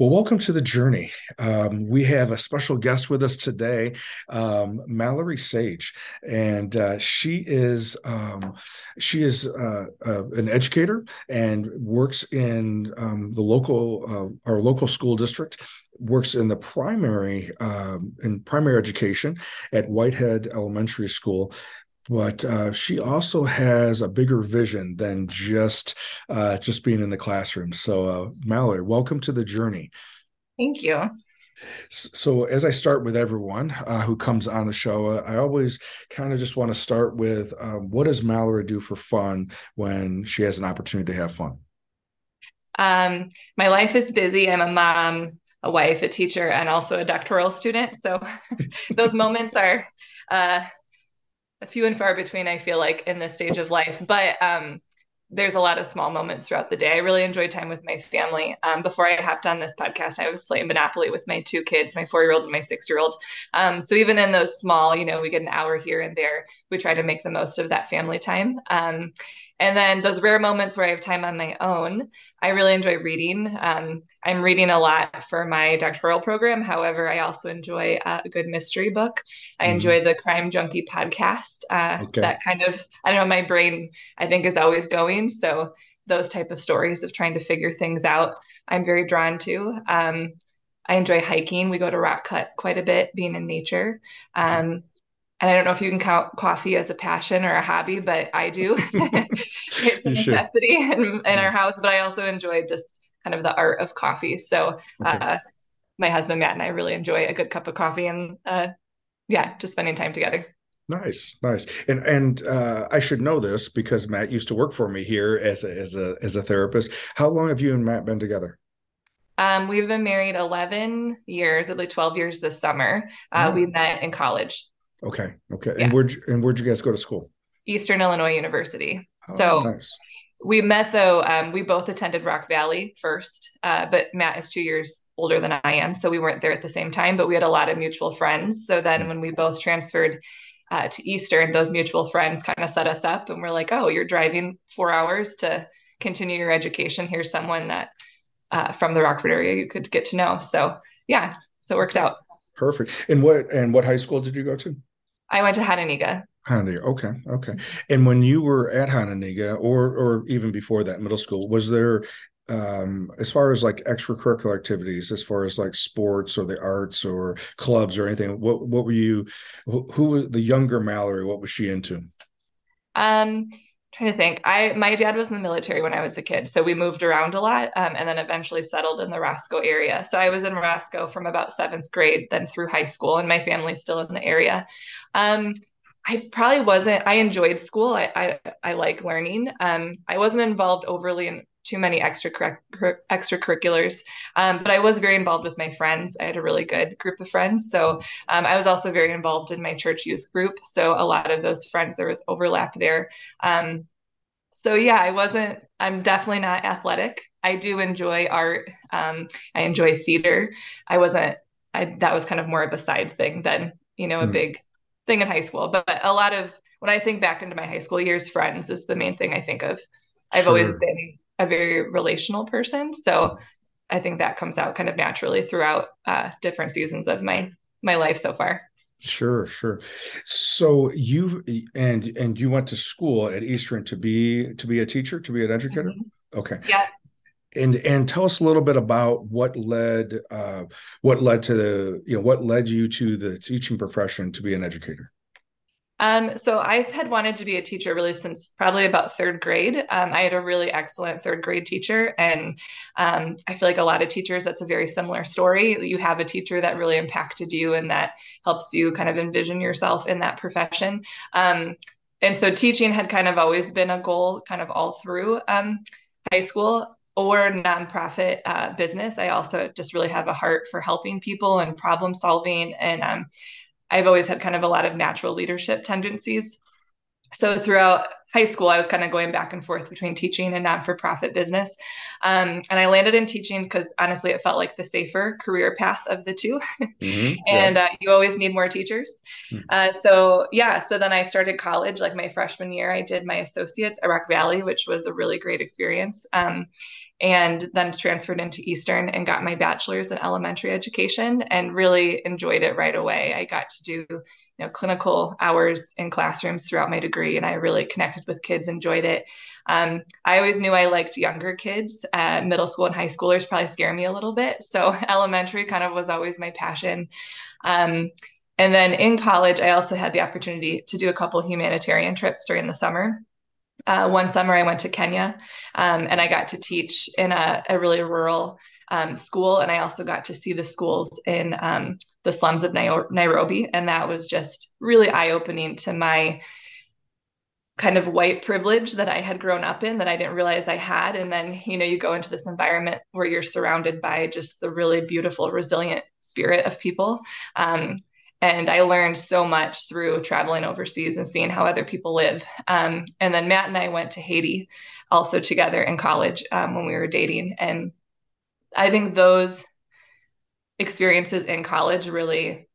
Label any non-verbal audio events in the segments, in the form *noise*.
Well, welcome to the journey. Um, we have a special guest with us today, um, Mallory Sage, and uh, she is um, she is uh, uh, an educator and works in um, the local uh, our local school district. Works in the primary um, in primary education at Whitehead Elementary School, but uh, she also has a bigger vision than just uh, just being in the classroom. So, uh, Mallory, welcome to the journey. Thank you. So, as I start with everyone uh, who comes on the show, uh, I always kind of just want to start with um, what does Mallory do for fun when she has an opportunity to have fun? Um, my life is busy. I'm a mom, a wife, a teacher, and also a doctoral student. So, *laughs* those moments are uh, few and far between, I feel like, in this stage of life. But um, there's a lot of small moments throughout the day. I really enjoy time with my family. Um, before I hopped on this podcast, I was playing Monopoly with my two kids, my four year old and my six year old. Um, so even in those small, you know, we get an hour here and there, we try to make the most of that family time. Um, and then those rare moments where I have time on my own, I really enjoy reading. Um, I'm reading a lot for my doctoral program. However, I also enjoy uh, a good mystery book. I mm-hmm. enjoy the Crime Junkie podcast. Uh, okay. That kind of, I don't know, my brain, I think, is always going. So those type of stories of trying to figure things out, I'm very drawn to. Um, I enjoy hiking. We go to Rock Cut quite a bit, being in nature. Um, and I don't know if you can count coffee as a passion or a hobby, but I do. *laughs* *laughs* it's a necessity *laughs* in, in, our house, but I also enjoy just kind of the art of coffee. So okay. uh, my husband Matt and I really enjoy a good cup of coffee and uh, yeah, just spending time together. Nice, nice, and and uh, I should know this because Matt used to work for me here as a, as a as a therapist. How long have you and Matt been together? Um, we've been married 11 years, at least 12 years this summer. Uh, oh. We met in college. Okay. Okay. Yeah. And where'd and where'd you guys go to school? Eastern Illinois University. Oh, so nice. we met though. Um, we both attended Rock Valley first, uh, but Matt is two years older than I am, so we weren't there at the same time. But we had a lot of mutual friends. So then, when we both transferred uh, to Eastern, those mutual friends kind of set us up, and we're like, "Oh, you're driving four hours to continue your education. Here's someone that uh, from the Rockford area you could get to know." So yeah, so it worked out. Perfect. And what and what high school did you go to? I went to Hononegah. Hononegah. Okay. Okay. And when you were at Hononegah or or even before that middle school, was there um, as far as like extracurricular activities, as far as like sports or the arts or clubs or anything, what what were you who, who was the younger Mallory, what was she into? Um trying to think. I my dad was in the military when I was a kid, so we moved around a lot, um, and then eventually settled in the Roscoe area. So I was in Roscoe from about seventh grade, then through high school, and my family's still in the area. Um, I probably wasn't. I enjoyed school. I I, I like learning. Um, I wasn't involved overly in too many extra extracurriculars, um, but I was very involved with my friends. I had a really good group of friends, so um, I was also very involved in my church youth group. So a lot of those friends, there was overlap there. Um, so yeah, I wasn't. I'm definitely not athletic. I do enjoy art. Um, I enjoy theater. I wasn't. I that was kind of more of a side thing than you know a mm. big thing in high school. But a lot of when I think back into my high school years, friends is the main thing I think of. I've sure. always been a very relational person, so I think that comes out kind of naturally throughout uh, different seasons of my my life so far. Sure, sure. So you and and you went to school at Eastern to be to be a teacher, to be an educator. Mm-hmm. Okay. Yeah and and tell us a little bit about what led uh, what led to the you know what led you to the teaching profession to be an educator um, so I've had wanted to be a teacher really since probably about third grade. Um, I had a really excellent third grade teacher, and um, I feel like a lot of teachers that's a very similar story. You have a teacher that really impacted you and that helps you kind of envision yourself in that profession. Um, and so teaching had kind of always been a goal, kind of all through um, high school or nonprofit uh, business. I also just really have a heart for helping people and problem solving. And um, I've always had kind of a lot of natural leadership tendencies. So throughout high school, I was kind of going back and forth between teaching and non for profit business. Um, and I landed in teaching because honestly, it felt like the safer career path of the 2 mm-hmm. *laughs* and yeah. uh, you always need more teachers. Mm-hmm. Uh, so, yeah, so then I started college like my freshman year. I did my associates at Rock Valley, which was a really great experience. Um, and then transferred into Eastern and got my bachelor's in elementary education and really enjoyed it right away. I got to do you know clinical hours in classrooms throughout my degree, and I really connected with kids, enjoyed it. Um, I always knew I liked younger kids. Uh, middle school and high schoolers probably scare me a little bit, so *laughs* elementary kind of was always my passion. Um, and then in college, I also had the opportunity to do a couple humanitarian trips during the summer. Uh, one summer I went to Kenya um, and I got to teach in a, a really rural um, school. And I also got to see the schools in um, the slums of Nairobi. And that was just really eye opening to my kind of white privilege that I had grown up in that I didn't realize I had. And then, you know, you go into this environment where you're surrounded by just the really beautiful, resilient spirit of people. Um, and I learned so much through traveling overseas and seeing how other people live. Um, and then Matt and I went to Haiti also together in college um, when we were dating. And I think those experiences in college really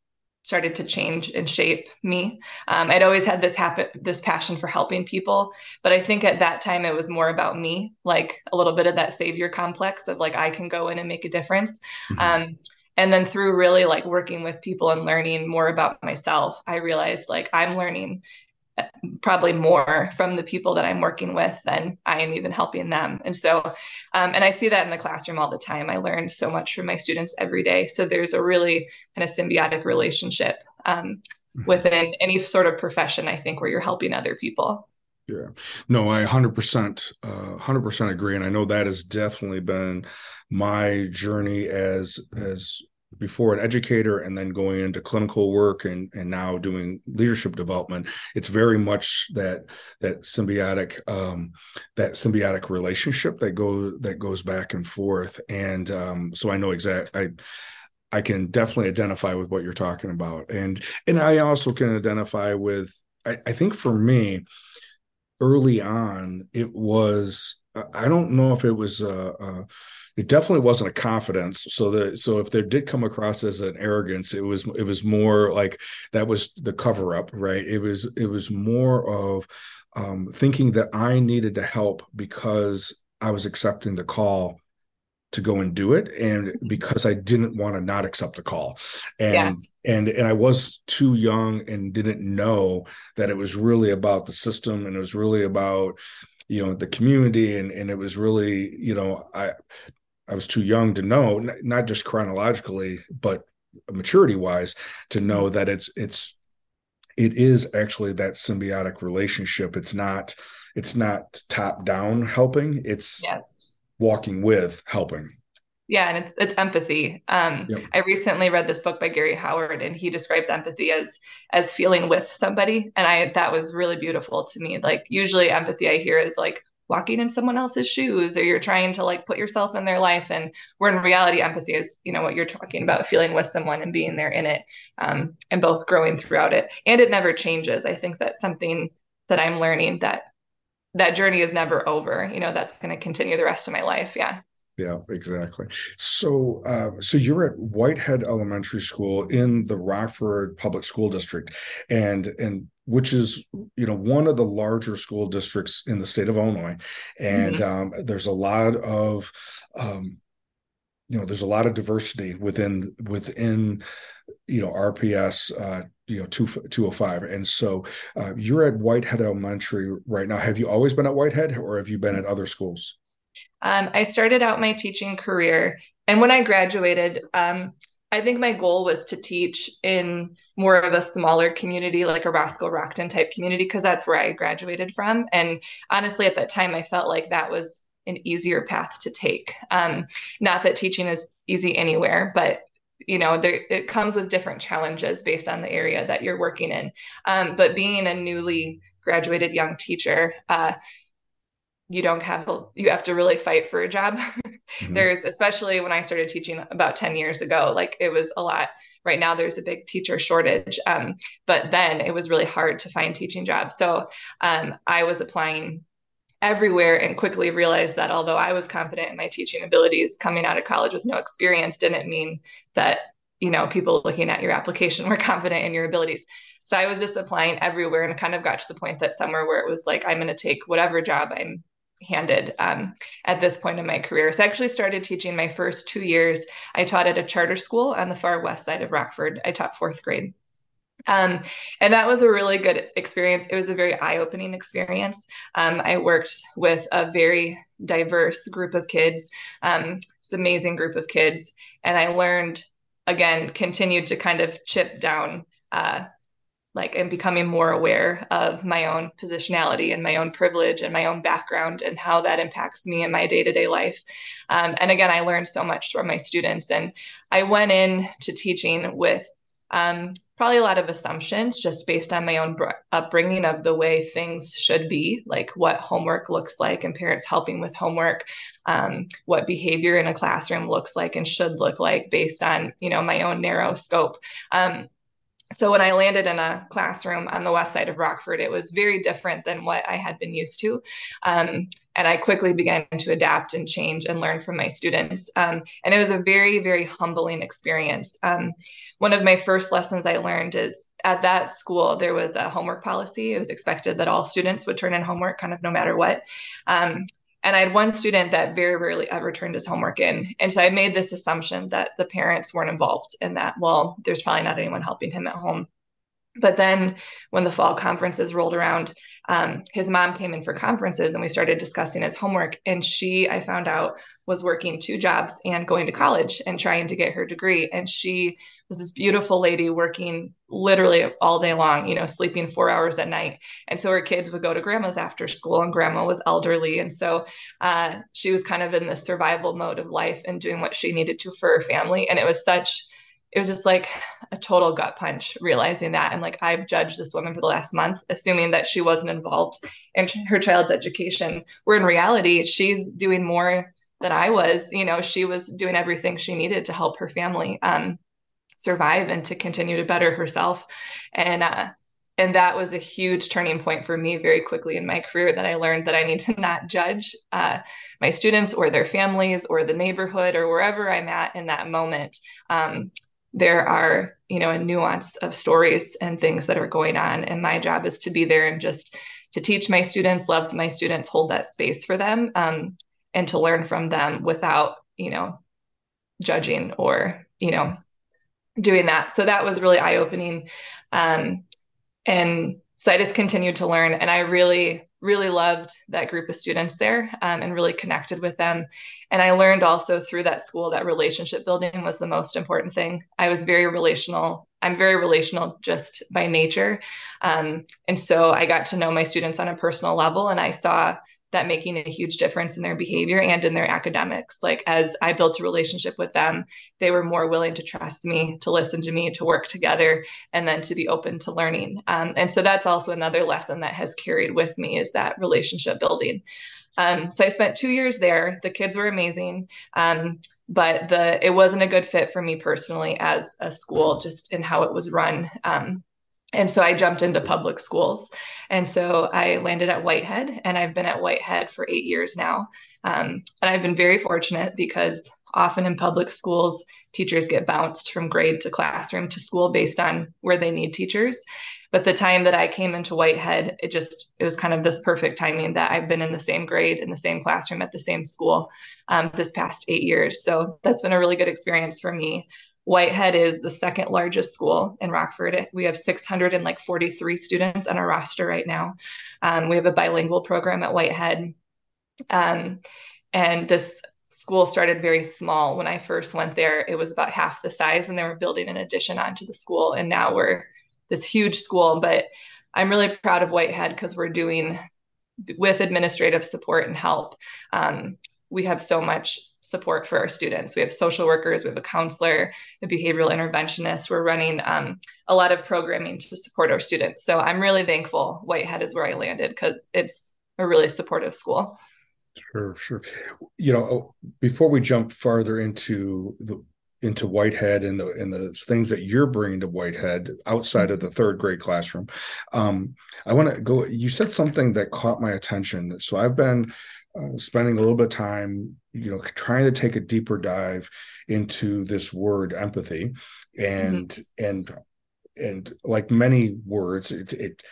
started to change and shape me. Um, I'd always had this happen, this passion for helping people, but I think at that time it was more about me, like a little bit of that savior complex of like I can go in and make a difference. Mm-hmm. Um, and then through really like working with people and learning more about myself i realized like i'm learning uh, probably more from the people that i'm working with than i am even helping them. And so um, and i see that in the classroom all the time. I learn so much from my students every day. So there's a really kind of symbiotic relationship um, mm-hmm. within any sort of profession i think where you're helping other people yeah, no, I 100%, uh, 100% agree. And I know that has definitely been my journey as, as before an educator and then going into clinical work and, and now doing leadership development. It's very much that, that symbiotic, um, that symbiotic relationship that go, that goes back and forth. And, um, so I know exact, I, I can definitely identify with what you're talking about. And, and I also can identify with, I, I think for me, early on it was i don't know if it was uh, uh, it definitely wasn't a confidence. So that so if there did come across as an arrogance it was it was more like that was the cover up right? It was it was more of um, thinking that i needed to help because i was accepting the call to go and do it and because i didn't want to not accept the call and yeah. and and i was too young and didn't know that it was really about the system and it was really about you know the community and and it was really you know i i was too young to know not just chronologically but maturity wise to know mm-hmm. that it's it's it is actually that symbiotic relationship it's not it's not top down helping it's yes walking with helping. Yeah and it's it's empathy. Um, yep. i recently read this book by gary howard and he describes empathy as as feeling with somebody. And i that was really beautiful to me. Like usually empathy i hear is like walking in someone else's shoes or you're trying to like put yourself in their life. And where in reality empathy is you know what you're talking about feeling with someone and being there in it um, and both growing throughout it. And it never changes. I think that's something that i'm learning that that journey is never over. You know, that's going to continue the rest of my life. Yeah. Yeah, exactly. So, uh, so you're at Whitehead Elementary School in the Rockford Public School District, and and which is you know one of the larger school districts in the state of Illinois, and mm-hmm. um, there's a lot of um, you know there's a lot of diversity within within you know RPS uh, you know two, 205 and so uh, you're at whitehead elementary right now. Have you always been at whitehead or have you been at other schools? Um, i started out my teaching career and when i graduated um, i think my goal was to teach in more of a smaller community like a roscoe rockton type community because that's where i graduated from. And honestly at that time i felt like that was an easier path to take. Um, not that teaching is easy anywhere but you know there, it comes with different challenges based on the area that you're working in. Um, but being a newly graduated young teacher uh, you don't have you have to really fight for a job. *laughs* Mm-hmm. there's especially when i started teaching about 10 years ago like it was a lot. Right now there's a big teacher shortage um, but then it was really hard to find teaching jobs. So um, i was applying everywhere and quickly realized that although i was confident in my teaching abilities coming out of college with no experience didn't mean that you know people looking at your application *laughs* were confident in your abilities so i was just applying everywhere and kind of got to the point that somewhere where it was like i'm going to take whatever job i'm handed um, at this point in my career. So I actually started teaching my first two years. I taught at a charter school on the far west side of Rockford. I taught fourth grade. Um, and that was a really good experience. It was a very eye opening experience. Um, I worked with a very diverse group of kids, um, an amazing group of kids. And I learned, again, continued to kind of chip down uh, like and becoming more aware of my own positionality and my own privilege and my own background and how that impacts me in my day-to-day life um, and again i learned so much from my students and i went in to teaching with um, probably a lot of assumptions just based on my own upbringing of the way things should be like what homework looks like and parents helping with homework um, what behavior in a classroom looks like and should look like based on you know my own narrow scope. Um, so when I landed in a classroom on the west side of Rockford, it was very different than what I had been used to. Um, and I quickly began to adapt and change and learn from my students. Um, and it was a very, very humbling experience. Um, one of my first lessons I learned is at that school, there was a homework policy. It was expected that all students would turn in homework kind of no matter what. And I had one student that very rarely ever turned his homework in. And so I made this assumption that the parents weren't involved in that. Well, there's probably not anyone helping him at home. But then when the fall conferences rolled around, um, his mom came in for conferences and we started discussing his homework. And she, I found out, was working two jobs and going to college and trying to get her degree. And she was this beautiful lady working literally all day long, you know, sleeping four hours at night. And so her kids would go to grandma's after school, and grandma was elderly. And so uh, she was kind of in this survival mode of life and doing what she needed to for her family. And it was such it was just like a total gut punch realizing that. And like i've judged this woman for the last month assuming that she wasn't involved in her child's education. Where in reality she's doing more than i was. You know she was doing everything she needed to help her family um, survive and to continue to better herself. And uh, and that was a huge turning point for me very quickly in my career that i learned that i need to not judge uh, my students or their families or the neighborhood or wherever i'm at in that moment. Um, there are you know a nuance of stories and things that are going on. And my job is to be there and just to teach my students love my students hold that space for them um, and to learn from them without you know judging or you know doing that. So that was really eye-opening. Um, and so i just continued to learn. And i really really loved that group of students there um, and really connected with them. And I learned also through that school that relationship building was the most important thing. I was very relational. I'm very relational just by nature. Um, and so I got to know my students on a personal level and I saw that making a huge difference in their behavior and in their academics. Like as I built a relationship with them, they were more willing to trust me, to listen to me, to work together, and then to be open to learning. Um, and so that's also another lesson that has carried with me is that relationship building. Um, so I spent two years there. The kids were amazing, um, but the it wasn't a good fit for me personally as a school, just in how it was run. Um, and so I jumped into public schools. And so I landed at Whitehead, and I've been at Whitehead for eight years now. Um, and I've been very fortunate because often in public schools, teachers get bounced from grade to classroom to school based on where they need teachers. But the time that I came into Whitehead, it just it was kind of this perfect timing that I've been in the same grade in the same classroom at the same school um, this past eight years. So that's been a really good experience for me. Whitehead is the second largest school in Rockford. We have 643 students on our roster right now. Um, we have a bilingual program at Whitehead. Um, and this school started very small. When I first went there, it was about half the size, and they were building an addition onto the school. And now we're this huge school. But I'm really proud of Whitehead because we're doing with administrative support and help. Um, we have so much support for our students. We have social workers, we have a counselor, a behavioral interventionist. We're running um, a lot of programming to support our students. So I'm really thankful Whitehead is where I landed because it's a really supportive school. Sure, sure. You know, oh, before we jump farther into the into Whitehead and the and the things that you're bringing to Whitehead outside of the third grade classroom, um, I want to go. You said something that caught my attention. So I've been uh, spending a little bit of time, you know, trying to take a deeper dive into this word empathy, and mm-hmm. and and like many words, it it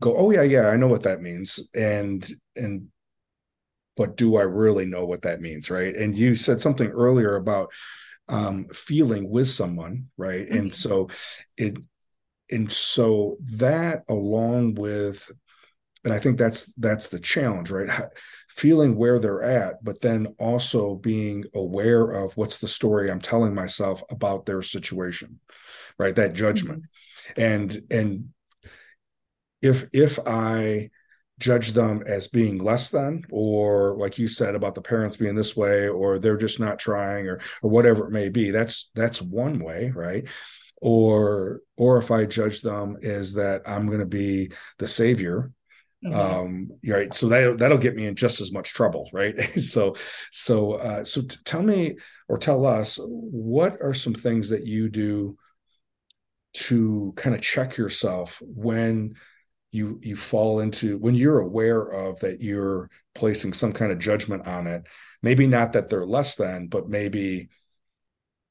go, oh yeah, yeah, I know what that means, and and but do I really know what that means? Right. And you said something earlier about um, feeling with someone, right? Mm-hmm. And so it, and so that along with, and I think that's that's the challenge, right? Feeling where they're at, but then also being aware of what's the story I'm telling myself about their situation, right? That judgment, mm-hmm. and and if if I judge them as being less than or like you said about the parents being this way or they're just not trying or or whatever it may be that's that's one way right or or if i judge them is that i'm going to be the savior mm-hmm. um right. So that that'll get me in just as much trouble right? *laughs* So so uh so t- tell me or tell us what are some things that you do to kind of check yourself when you you fall into when you're aware of that you're placing some kind of judgment on it? Maybe not that they're less than but maybe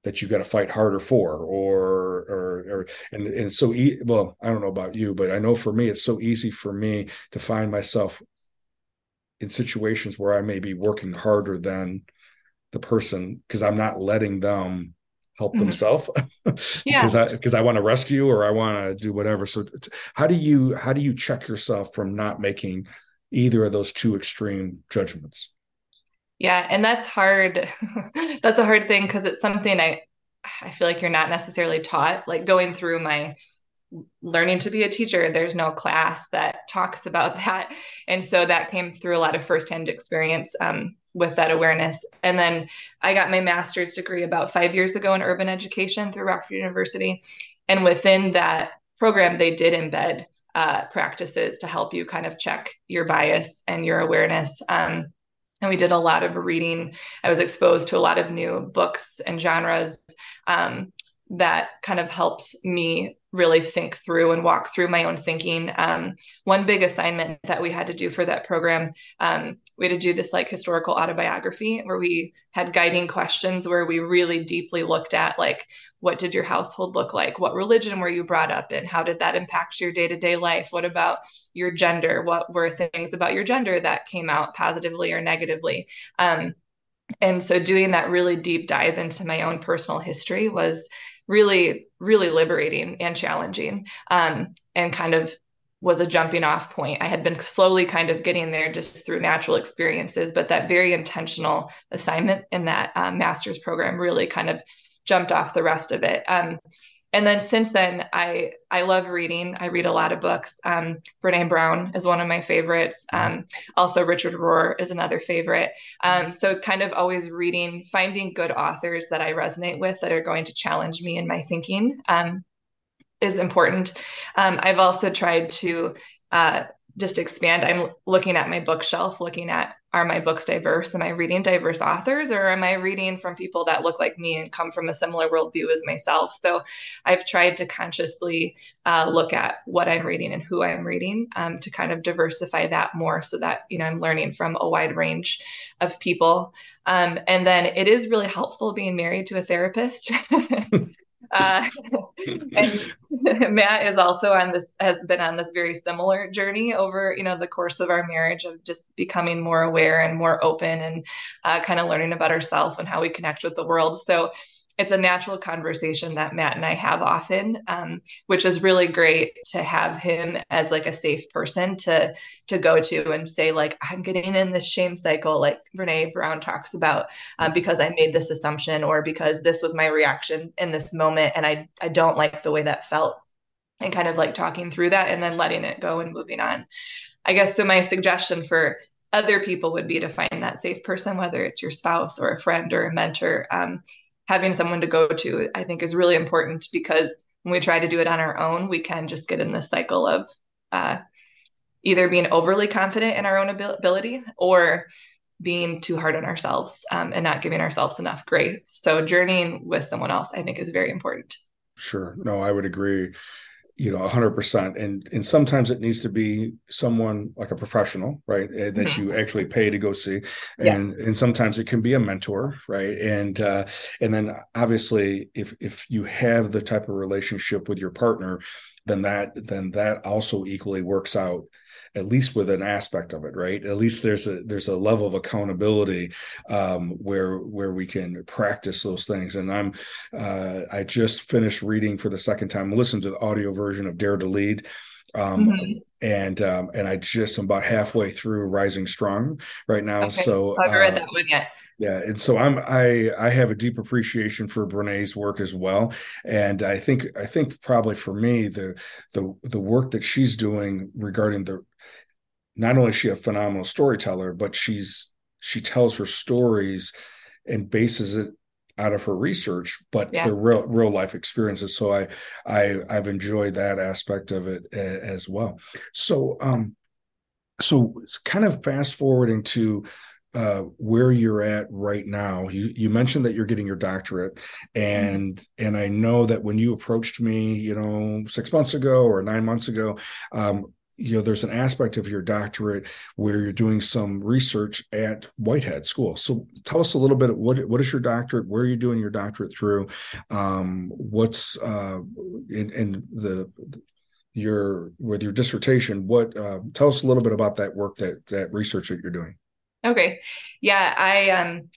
that you got to fight harder for or or or and and so e- well i don't know about you but i know for me it's so easy for me to find myself in situations where i may be working harder than the person because i'm not letting them help mm-hmm. themselves *laughs* yeah. because I because I want to rescue or I want to do whatever. So how do you how do you check yourself from not making either of those two extreme judgments? Yeah, and that's hard. *laughs* that's a hard thing because it's something I I feel like you're not necessarily taught. Like going through my learning to be a teacher, there's no class that talks about *laughs* that, and so that came through a lot of firsthand experience. Um, with that awareness. And then I got my master's degree about five years ago in urban education through Rockford University. And within that program, they did embed uh, practices to help you kind of check your bias and your awareness. Um, and we did a lot of reading. I was exposed to a lot of new books and genres um, that kind of helped me really think through and walk through my own thinking. Um, one big assignment that we had to do for that program, um, we had to do this like historical autobiography where we had guiding questions where we really deeply looked at like what did your household look like? What religion were you brought up in? How did that impact your day-to-day life? What about your gender? What were things about your gender that came out positively or negatively? Um, and so doing that really deep dive into my own personal history was really really liberating and challenging um, and kind of was a jumping off point. I had been slowly kind of getting there just through natural experiences, but that very intentional assignment in that um, master's program really kind of jumped off the rest of it. Um, and then since then, I I love reading. I read a lot of books. Um, Brene Brown is one of my favorites. Um, also, Richard Rohr is another favorite. Um, so, kind of always reading, finding good authors that I resonate with that are going to challenge me in my thinking. Um, is important. Um, I've also tried to uh, just expand. I'm looking at my bookshelf, looking at are my books diverse? Am I reading diverse authors or am I reading from people that look like me and come from a similar worldview as myself? So I've tried to consciously uh, look at what I'm reading and who I'm reading um, to kind of diversify that more so that, you know, I'm learning from a wide range of people. Um, and then it is really helpful being married to a therapist. *laughs* Uh, *laughs* and *laughs* Matt is also on this has been on this very similar journey over you know the course of our marriage of just becoming more aware and more open and uh, kind of learning about ourselves and how we connect with the world. So it's a natural conversation that Matt and I have often, um, which is really great to have him as like a safe person to to go to and say like I'm getting in this shame cycle, like Brene Brown talks about, um, because I made this assumption or because this was my reaction in this moment, and I I don't like the way that felt, and kind of like talking through that and then letting it go and moving on. I guess so. My suggestion for other people would be to find that safe person, whether it's your spouse or a friend or a mentor. Um, having someone to go to, I think, is really important because when we try to do it on our own, we can just get in this cycle of uh, either being overly confident in our own ability or being too hard on ourselves um, and not giving ourselves enough grace. So journeying with someone else, I think, is very important. Sure. No, I would agree you know 100% and and sometimes it needs to be someone like a professional right eh, that mm-hmm. you actually pay to go see and yeah. and sometimes it can be a mentor right and uh and then obviously if if you have the type of relationship with your partner then that then that also equally works out at least with an aspect of it right? At least there's a there's a level of accountability um, where where we can practice those things. And i'm uh, i just finished reading for the second time listen to the audio version of dare to lead um, mm-hmm. and um, and I just am about halfway through Rising Strong right now. Okay. So I haven't uh, read that one yet. Yeah, and so I'm I I have a deep appreciation for Brene's work as well, and I think I think probably for me the the the work that she's doing regarding the not only is she a phenomenal storyteller, but she's she tells her stories and bases it out of her research, but yeah. the real real life experiences. So I I I've enjoyed that aspect of it as well. So um so kind of fast forwarding to uh, where you're at right now. You you mentioned that you're getting your doctorate, mm-hmm. and mm-hmm. and I know that when you approached me, you know, six months ago or nine months ago, um, you know there's an aspect of your doctorate where you're doing some research at whitehead school. So tell us a little bit what what is your doctorate? Where are you doing your doctorate through? Um, what's uh in, in the your with your dissertation what uh, tell us a little bit about that work that that research that you're doing. Okay. Yeah i um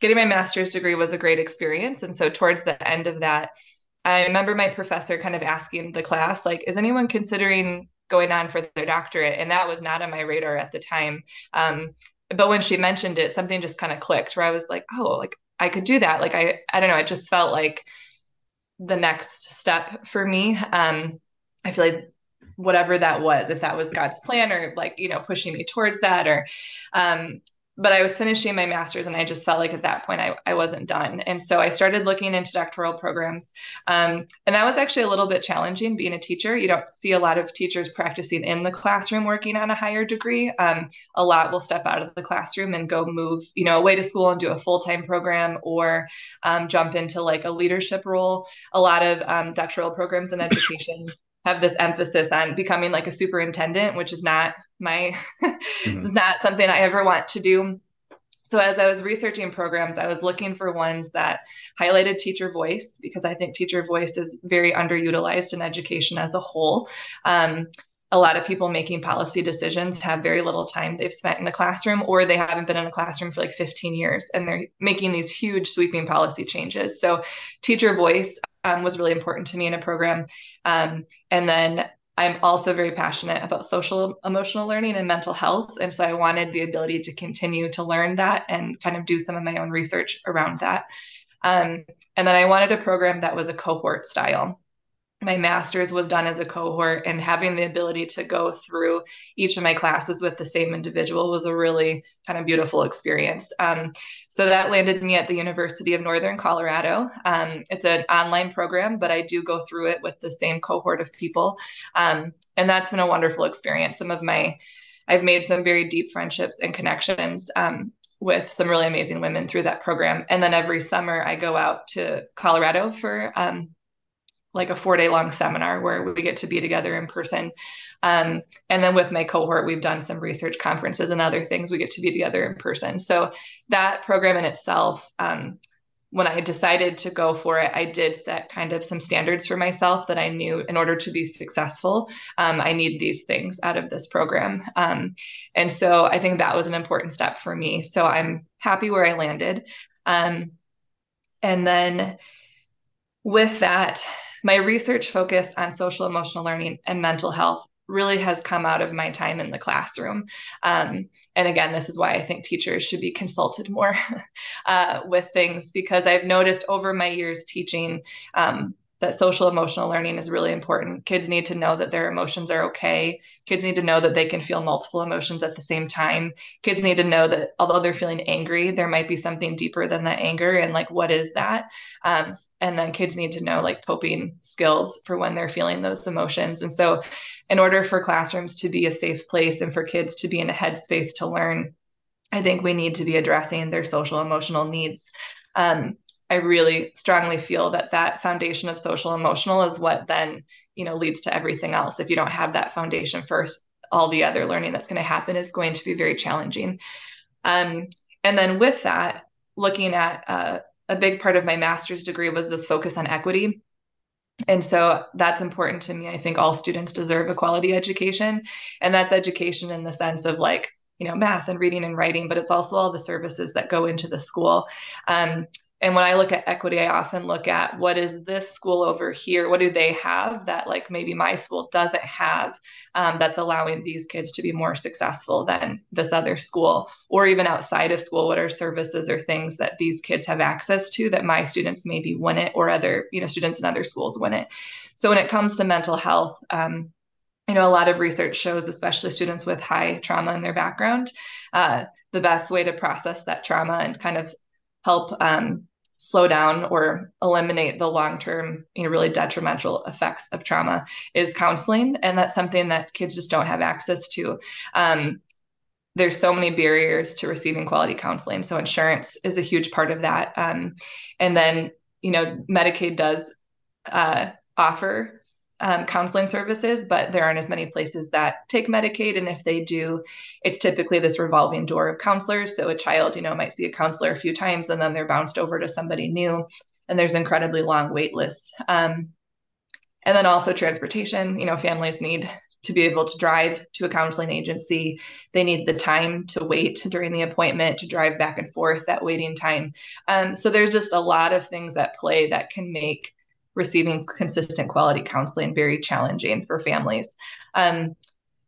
getting my master's degree was a great experience. And so towards the end of that I remember my professor kind of asking the class, like, is anyone considering going on for their doctorate, and that was not on my radar at the time. Um, but when she mentioned it, something just kind of clicked where I was like, oh, like I could do that. Like I, I don't know, it just felt like the next step for me. Um, I feel like whatever that was, if that was God's plan or like, you know, pushing me towards that or um, but I was finishing my master's and I just felt like at that point I, I wasn't done. And so I started looking into doctoral programs. Um, and that was actually a little bit challenging being a teacher. You don't see a lot of teachers practicing in the classroom working on a higher degree. Um, a lot will step out of the classroom and go move, you know, away to school and do a full-time program or um, jump into like a leadership role. A lot of um, doctoral programs in education have this emphasis on becoming like a superintendent, which is not my, *laughs* mm-hmm. is not something I ever want to do. So as I was researching programs, I was looking for ones that highlighted teacher voice because I think teacher voice is very underutilized in education as a whole. Um, a lot of people making policy decisions have very little time they've spent in the classroom or they haven't been in a classroom for like 15 years and they're making these huge sweeping policy changes so teacher voice um, was really important to me in a program. Um, and then I'm also very passionate about social emotional learning and mental health. And so I wanted the ability to continue to learn that and kind of do some of my own research around that. Um, and then I wanted a program that was a cohort style my master's was done as a cohort and having the ability to go through each of my classes with the same individual was a really kind of beautiful experience. Um, so that landed me at the university of northern colorado. Um, it's an online program but i do go through it with the same cohort of people. Um, and that's been a wonderful experience. Some of my i've made some very deep friendships and connections um, with some really amazing women through that program. And then every summer i go out to colorado for um, like a four day long seminar where we get to be together in person. Um, and then with my cohort, we've done some research conferences and other things. We get to be together in person. So that program in itself, um, when I decided to go for it, I did set kind of some standards for myself that I knew in order to be successful, um, I need these things out of this program. Um, and so I think that was an important step for me. So I'm happy where I landed. Um, and then with that, my research focus on social emotional learning and mental health really has come out of my time in the classroom. Um, and again, this is why I think teachers should be consulted more *laughs* uh, with things because I've noticed over my years teaching um, that social emotional learning is really important. Kids need to know that their emotions are okay. Kids need to know that they can feel multiple emotions at the same time. Kids need to know that although they're feeling angry, there might be something deeper than that anger and like what is that? Um, and then kids need to know like coping skills for when they're feeling those emotions. And so, in order for classrooms to be a safe place and for kids to be in a headspace to learn, I think we need to be addressing their social emotional needs. Um, I really strongly feel that that foundation of social emotional is what then you know leads to everything else. If you don't have that foundation first, all the other learning that's going to happen is going to be very challenging. Um, and then with that, looking at uh, a big part of my master's degree was this focus on equity. And so that's important to me. I think all students deserve a quality education. And that's education in the sense of like, you know, math and reading and writing, but it's also all the services that go into the school. Um, and when i look at equity i often look at what is this school over here? What do they have that like maybe my school doesn't have um, that's allowing these kids to be more successful than this other school? Or even outside of school what are services or things that these kids have access to that my students maybe wouldn't or other you know students in other schools wouldn't? So when it comes to mental health um, you know a lot of research shows especially students with high trauma in their background uh, the best way to process that trauma and kind of help um, slow down or eliminate the long-term you know really detrimental effects of trauma is counseling. And that's something that kids just don't have access to. Um, there's so many barriers to receiving quality counseling. So insurance is a huge part of that. Um, and then you know medicaid does uh, offer um, counseling services, but there aren't as many places that take Medicaid. And if they do, it's typically this revolving door of counselors. So a child, you know, might see a counselor a few times and then they're bounced over to somebody new. And there's incredibly long wait lists. Um, and then also transportation, you know, families need to be able to drive to a counseling agency. They need the time to wait during the appointment, to drive back and forth, that waiting time. Um, so there's just a lot of things at play that can make receiving consistent quality counseling very challenging for families. Um,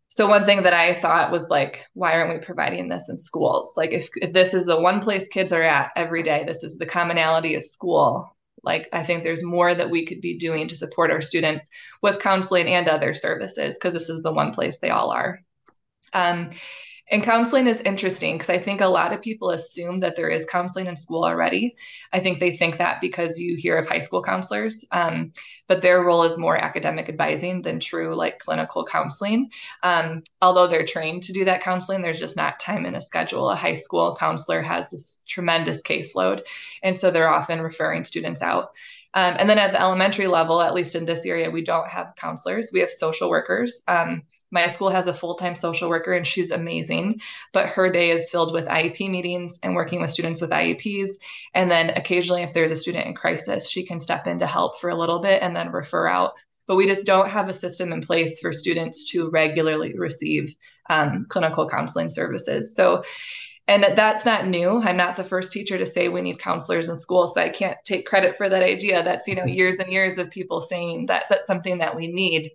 so one thing that I thought was like, why aren't we providing this in schools? Like if, if this is the one place kids are at every day, this is the commonality of school. Like I think there's more that we could be doing to support our students with counseling and other services because this is the one place they all are. Um, and counseling is interesting because I think a lot of people assume that there is counseling in school already. I think they think that because you hear of high school counselors, um, but their role is more academic advising than true like clinical counseling. Um, although they're trained to do that counseling, there's just not time in a schedule. A high school counselor has this tremendous caseload, and so they're often referring students out. Um, and then at the elementary level, at least in this area, we don't have counselors. We have social workers. Um, my school has a full time social worker and she's amazing, but her day is filled with IEP meetings and working with students with IEPs. And then occasionally, if there's a student in crisis, she can step in to help for a little bit and then refer out. But we just don't have a system in place for students to regularly receive um, clinical counseling services. So and that's not new i'm not the first teacher to say we need counselors in schools so i can't take credit for that idea that's you know years and years of people saying that that's something that we need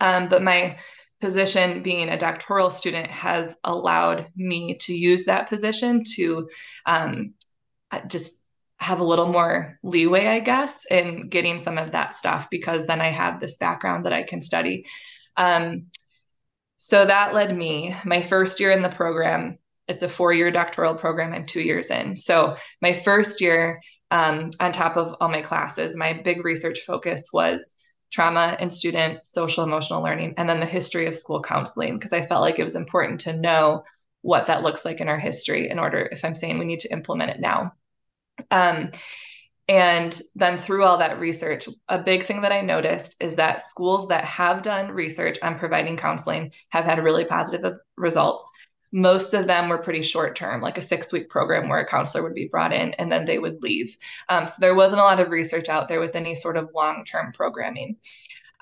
um, but my position being a doctoral student has allowed me to use that position to um, just have a little more leeway, I guess, in getting some of that stuff because then I have this background that I can study. Um, so that led me, my first year in the program, it's a four year doctoral program. I'm two years in. So my first year, um, on top of all my classes, my big research focus was trauma in students, social emotional learning, and then the history of school counseling, because I felt like it was important to know what that looks like in our history in order if I'm saying we need to implement it now. Um, and then through all that research, a big thing that I noticed is that schools that have done research on providing counseling have had really positive results most of them were pretty short term, like a six week program where a counselor would be brought in and then they would leave. Um, so there wasn't a lot of research out there with any sort of long term programming.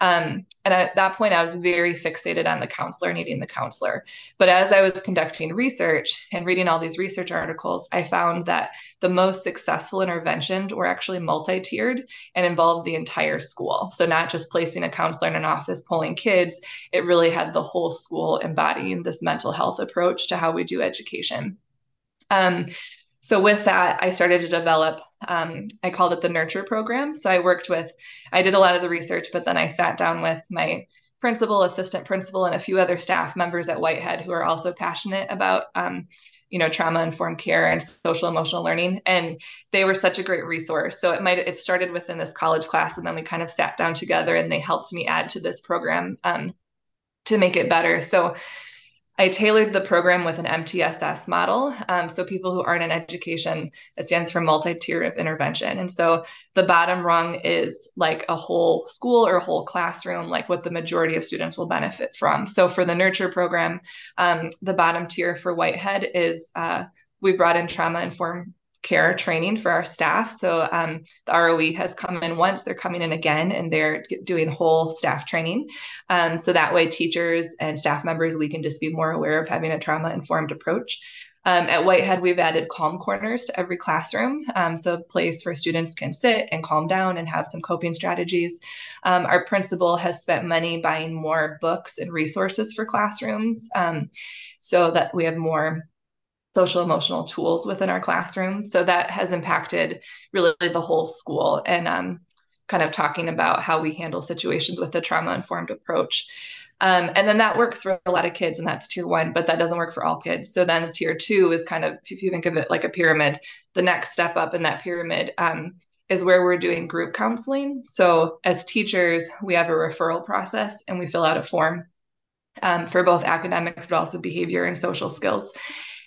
Um, and at that point, I was very fixated on the counselor needing the counselor. But as I was conducting research and reading all these research articles, I found that the most successful interventions were actually multi tiered and involved the entire school. So, not just placing a counselor in an office pulling kids, it really had the whole school embodying this mental health approach to how we do education. Um, so with that, I started to develop, um, I called it the nurture program. So I worked with, I did a lot of the research, but then I sat down with my principal, assistant principal, and a few other staff members at Whitehead who are also passionate about, um, you know, trauma informed care and social emotional learning. And they were such a great resource. So it might, it started within this college class and then we kind of sat down together and they helped me add to this program um, to make it better. So I tailored the program with an MTSS model. Um, so people who aren't in education, it stands for multi-tier of intervention. And so the bottom rung is like a whole school or a whole classroom, like what the majority of students will benefit from. So for the nurture program, um, the bottom tier for Whitehead is uh, we brought in trauma informed care training for our staff. So um, the ROE has come in once, they're coming in again, and they're doing whole staff training. Um, so that way, teachers and staff members, we can just be more aware of having a trauma informed approach. Um, at Whitehead, we've added calm corners to every classroom. Um, so, a place where students can sit and calm down and have some coping strategies. Um, our principal has spent money buying more books and resources for classrooms um, so that we have more social emotional tools within our classrooms. So that has impacted really the whole school and um, kind of talking about how we handle situations with a trauma informed approach. Um, and then that works for a lot of kids, and that's tier one, but that doesn't work for all kids. So then tier two is kind of, if you think of it like a pyramid, the next step up in that pyramid um, is where we're doing group counseling. So as teachers, we have a referral process and we fill out a form um, for both academics, but also behavior and social skills.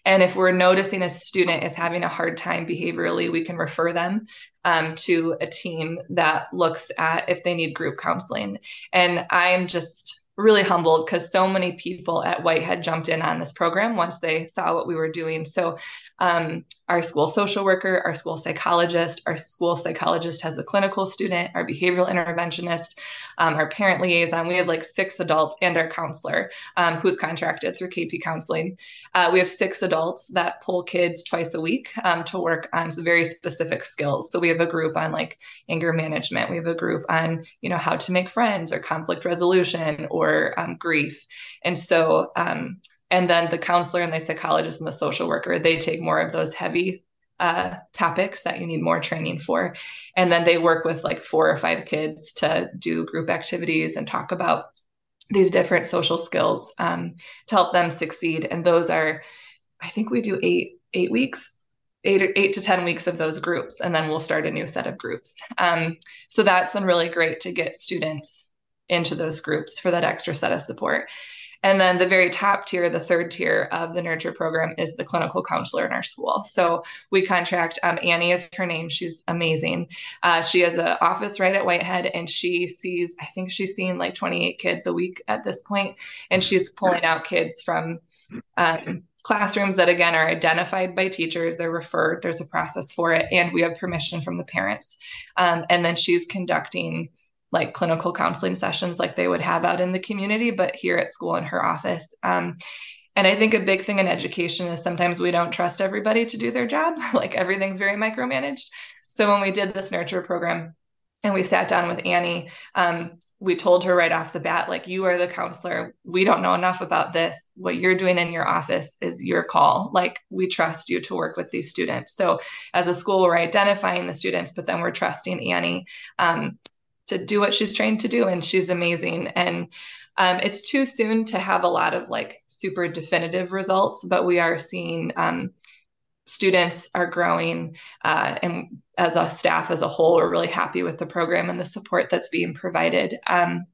And if we're noticing a student is having a hard time behaviorally, we can refer them um, to a team that looks at if they need group counseling. And I'm just really humbled because so many people at Whitehead jumped in on this program once they saw what we were doing. So, um, our school social worker, our school psychologist, our school psychologist has a clinical student, our behavioral interventionist, um, our parent liaison. We have like six adults and our counselor um, who's contracted through KP Counseling. Uh, we have six adults that pull kids twice a week um, to work on very specific skills. So we have a group on like anger management. We have a group on you know how to make friends or conflict resolution or um, grief. And so um, and then the counselor and the psychologist and the social worker they take more of those heavy uh, topics that you need more training for. And then they work with like four or five kids to do group activities and talk about these different social skills um, to help them succeed. And those are, I think we do eight eight weeks, eight eight to ten weeks of those groups, and then we'll start a new set of groups. Um, so that's been really great to get students into those groups for that extra set of support. And then the very top tier, the third tier of the nurture program is the clinical counselor in our school. So we contract um, Annie is her name. She's amazing. Uh, she has an office right at Whitehead and she sees, I think she's seeing like 28 kids a week at this point, And she's pulling out kids from um, classrooms that again are identified by teachers they're referred there's a process for it and we have permission from the parents um, and then she's conducting like clinical counseling sessions like they would have out in the community, but here at school in her office. Um, and I think a big thing in education is sometimes we don't trust everybody to do their job. *laughs* like everything's very micromanaged. So when we did this nurture program and we sat down with Annie, um, we told her right off the bat, like, you are the counselor. We don't know enough about this. What you're doing in your office is your call. Like, we trust you to work with these students. So, as a school, we're identifying the students, but then we're trusting Annie um, to do what she's trained to do and she's amazing. And um, it's too soon to have a lot of like super definitive results but we are seeing um, students are growing uh, and as a staff as a whole we're really happy with the program and the support that's being provided. Um,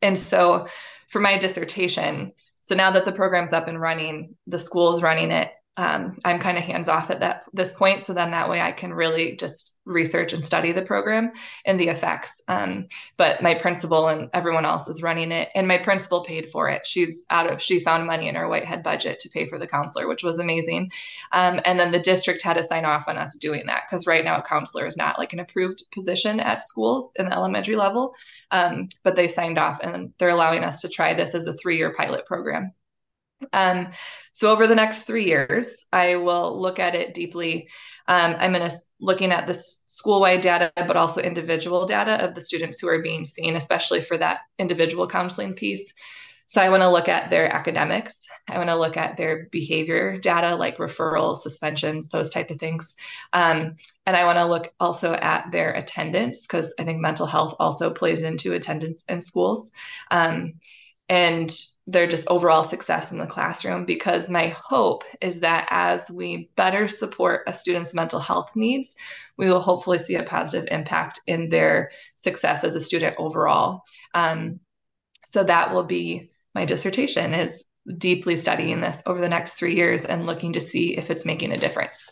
and so for my dissertation so now that the program's up and running the school is running it um, I'm kind of hands off at that this point. So then that way I can really just research and study the program and the effects. Um, but my principal and everyone else is running it, and my principal paid for it. She's out of she found money in her Whitehead budget to pay for the counselor, which was amazing. Um, and then the district had to sign off on us doing that because right now a counselor is not like an approved position at schools in the elementary level. Um, but they signed off and they're allowing us to try this as a three year pilot program. Um, so over the next three years, I will look at it deeply. Um, I'm going to looking at the school-wide data, but also individual data of the students who are being seen, especially for that individual counseling piece. So I want to look at their academics. I want to look at their behavior data, like referrals, suspensions, those type of things. Um, and I want to look also at their attendance because I think mental health also plays into attendance in schools. Um, and their just overall success in the classroom because my hope is that as we better support a student's mental health needs we will hopefully see a positive impact in their success as a student overall um, so that will be my dissertation is deeply studying this over the next three years and looking to see if it's making a difference.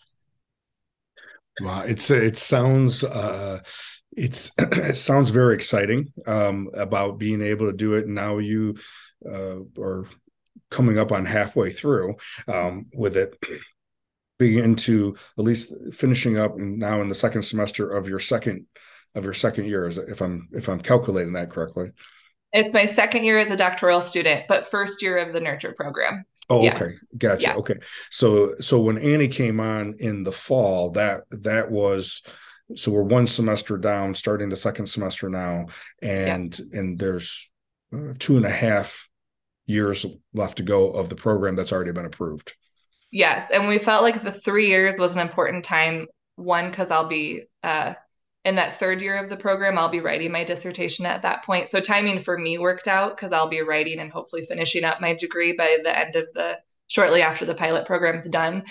Wow, it's it sounds uh, it's *clears throat* it sounds very exciting um, about being able to do it. Now you uh, are coming up on halfway through um, with it. *clears throat* Begin to at least finishing up now in the second semester of your second of your second year, if I'm if I'm calculating that correctly. It's my second year as a doctoral student, but first year of the nurture program. Oh, yeah. okay. Gotcha. Yeah. Okay. So so when Annie came on in the fall, that that was so we're one semester down, starting the second semester now, and yeah. and there's uh, two and a half years left to go of the program that's already been approved. Yes, and we felt like the three years was an important time. One, because I'll be uh, in that third year of the program, I'll be writing my dissertation at that point. So timing for me worked out because I'll be writing and hopefully finishing up my degree by the end of the shortly after the pilot program's done.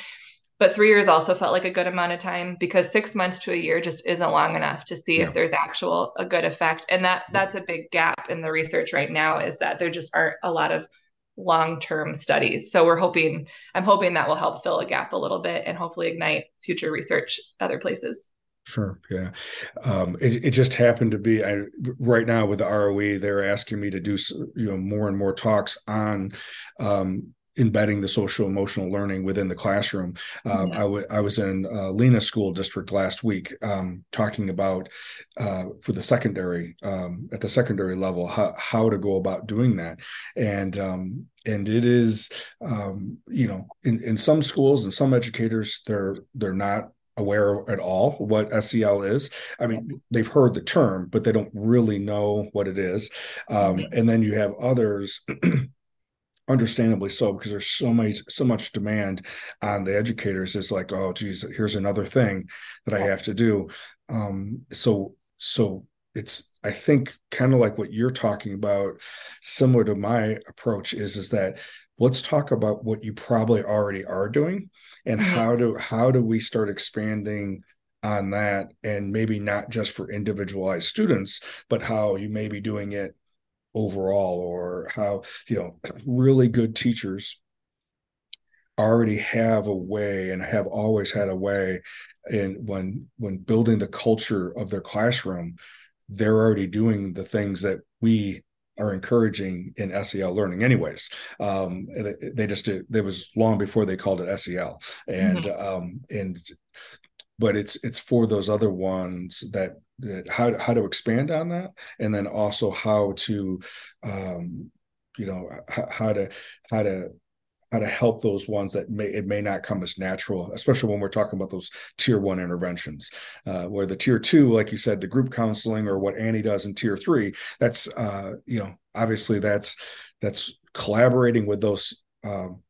But three years also felt like a good amount of time because six months to a year just isn't long enough to see yeah. if there's actual a good effect. And that that's a big gap in the research right now is that there just aren't a lot of long-term studies. So we're hoping I'm hoping that will help fill a gap a little bit and hopefully ignite future research other places. Sure. Yeah. Um, it, it just happened to be I, right now with the ROE, they're asking me to do you know more and more talks on um, embedding the social emotional learning within the classroom. Um, I, w- I was in uh, Lena School District last week um, talking about uh, for the secondary um, at the secondary level how, how to go about doing that, and um, and it is um, you know in, in some schools and some educators they're they're not aware at all what SEL is. I mean, they've heard the term, but they don't really know what it is. Um. And then you have others. *clears throat* understandably so because there's so much so much demand on the educators. It's like oh geez here's another thing that i have to do. Um, so so it's i think kind of like what you're talking about similar to my approach is is that let's talk about what you probably already are doing and mm-hmm. how do how do we start expanding on that and maybe not just for individualized students but how you may be doing it overall or how you know *clears throat* really good teachers already have a way and have always had a way and when when building the culture of their classroom they're already doing the things that we are encouraging in SEL learning anyways. Um, they just did, it was long before they called it SEL and, mm-hmm. um, and, but it's, it's for those other ones that, that how, how to expand on that. And then also how to, um, you know, how, to, how to how to help those ones that may it may not come as natural, especially when we're talking about those tier one interventions, uh, where the tier two, like you said, the group counseling or what Annie does in tier three, that's uh, you know obviously that's that's collaborating with those. Um,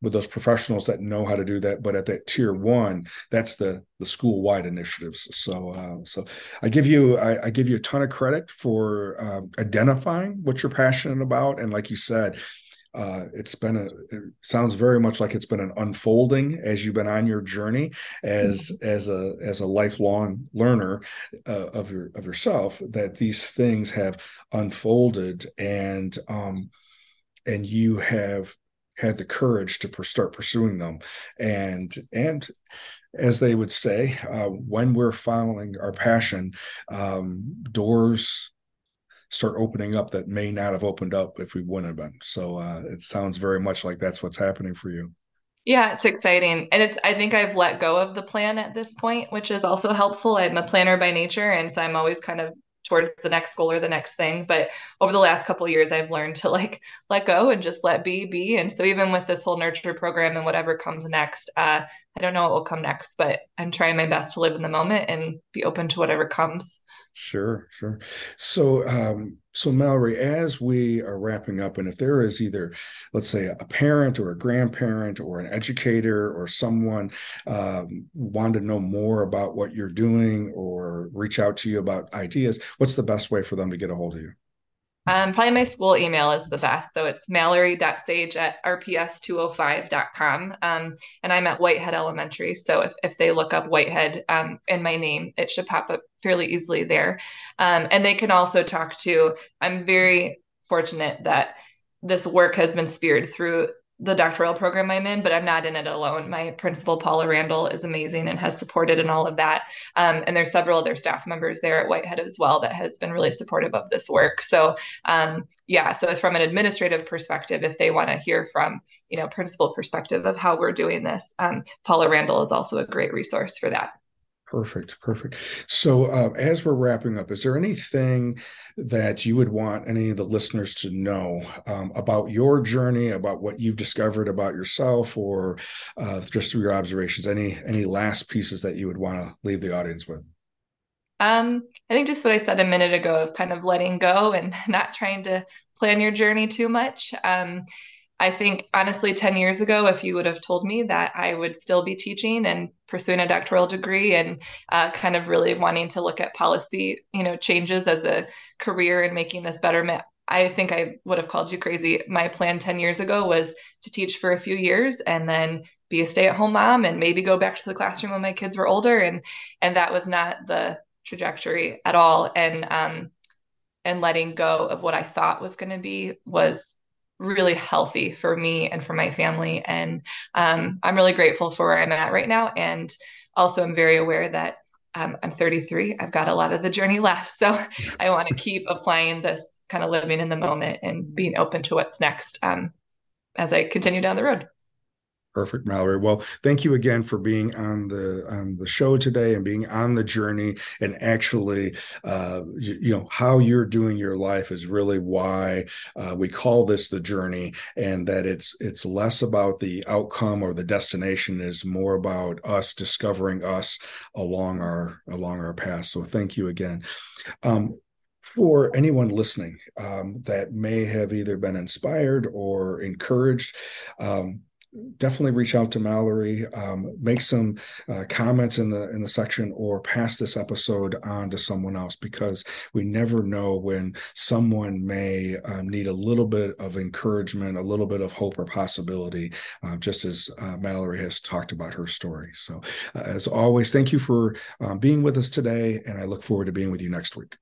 with those professionals that know how to do that but at that tier one that's the the school wide initiatives. So uh, so i give you I, I, give you a ton of credit for uh, identifying what you're passionate about. And like you said uh, it's been a it sounds very much like it's been an unfolding as you've been on your journey as mm-hmm. as a as a lifelong learner uh, of your of yourself that these things have unfolded. And um and you have had the courage to per- start pursuing them and and as they would say uh, when we're following our passion um, doors start opening up that may not have opened up if we wouldn't have been. So uh, it sounds very much like that's what's happening for you. Yeah, it's exciting. And it's I think I've let go of the plan at this point, which is also helpful. I'm a planner by nature and so I'm always kind of towards the next goal or the next thing. But over the last couple years I've learned to like *laughs* let go and just let be be. And so even with this whole nurture program and whatever comes next, uh, I don't know what will come next, but I'm trying my best to live in the moment and be open to whatever comes. Sure, sure. So, um, so Mallory, as we are wrapping up, and if there is either, let's say, a parent or a grandparent or an educator or someone um, want to know more about what you're doing or reach out to you about ideas, what's the best way for them to get a hold of you? Um, probably my school email is the best. So it's mallory.sage at rps205.com. Um, and I'm at Whitehead Elementary. So if, if they look up Whitehead um, in my name, it should pop up fairly easily there. Um, and they can also talk to, I'm very fortunate that this work has been speared through the doctoral program I'm in, but I'm not in it alone. My principal, Paula Randall, is amazing and has supported in all of that. Um, and there's several other staff members there at Whitehead as well that has been really supportive of this work. So um, yeah, so from an administrative perspective, if they want to hear from you know principal perspective of how we're doing this, um, Paula Randall is also a great resource for that. Perfect, perfect. So, uh, as we're wrapping up, is there anything that you would want any of the listeners to know um, about your journey, about what you've discovered about yourself, or uh, just through your observations? Any any last pieces that you would want to leave the audience with? Um, I think just what I said a minute ago of kind of letting go and *laughs* not trying to plan your journey too much. Um, I think honestly, 10 years ago, if you would have told me that I would still be teaching and pursuing a doctoral degree and uh, kind of really wanting to look at policy, you know, changes as a career and making this better, I think I would have called you crazy. My plan 10 years ago was to teach for a few years and then be a stay-at-home mom and maybe go back to the classroom when my kids were older. And and that was not the trajectory at all. And um and letting go of what I thought was going to be was really healthy for me and for my family. And um, I'm really grateful for where I'm at right now. And also, I'm very aware that um, I'm 33. I've got a lot of the journey left. So *laughs* I want to keep applying this kind of living in the moment and being open to what's next um, as I continue down the road. Perfect, Mallory. Well, thank you again for being on the on the show today and being on the journey. And actually, uh, you, you, know how you're doing your life is really why uh, we call this the journey, and that it's it's less about the outcome or the destination, is more about us discovering us along our along our path. So, thank you again. Um, for anyone listening um, that may have either been inspired or encouraged, um, definitely reach out to Mallory, um, make some uh, comments in the in the section, or pass this episode on to someone else because we never know when someone may um, need a little bit of encouragement, a little bit of hope or possibility, uh, just as uh, Mallory has talked about her story. So, uh, as always, thank you for um, being with us today, and I look forward to being with you next week.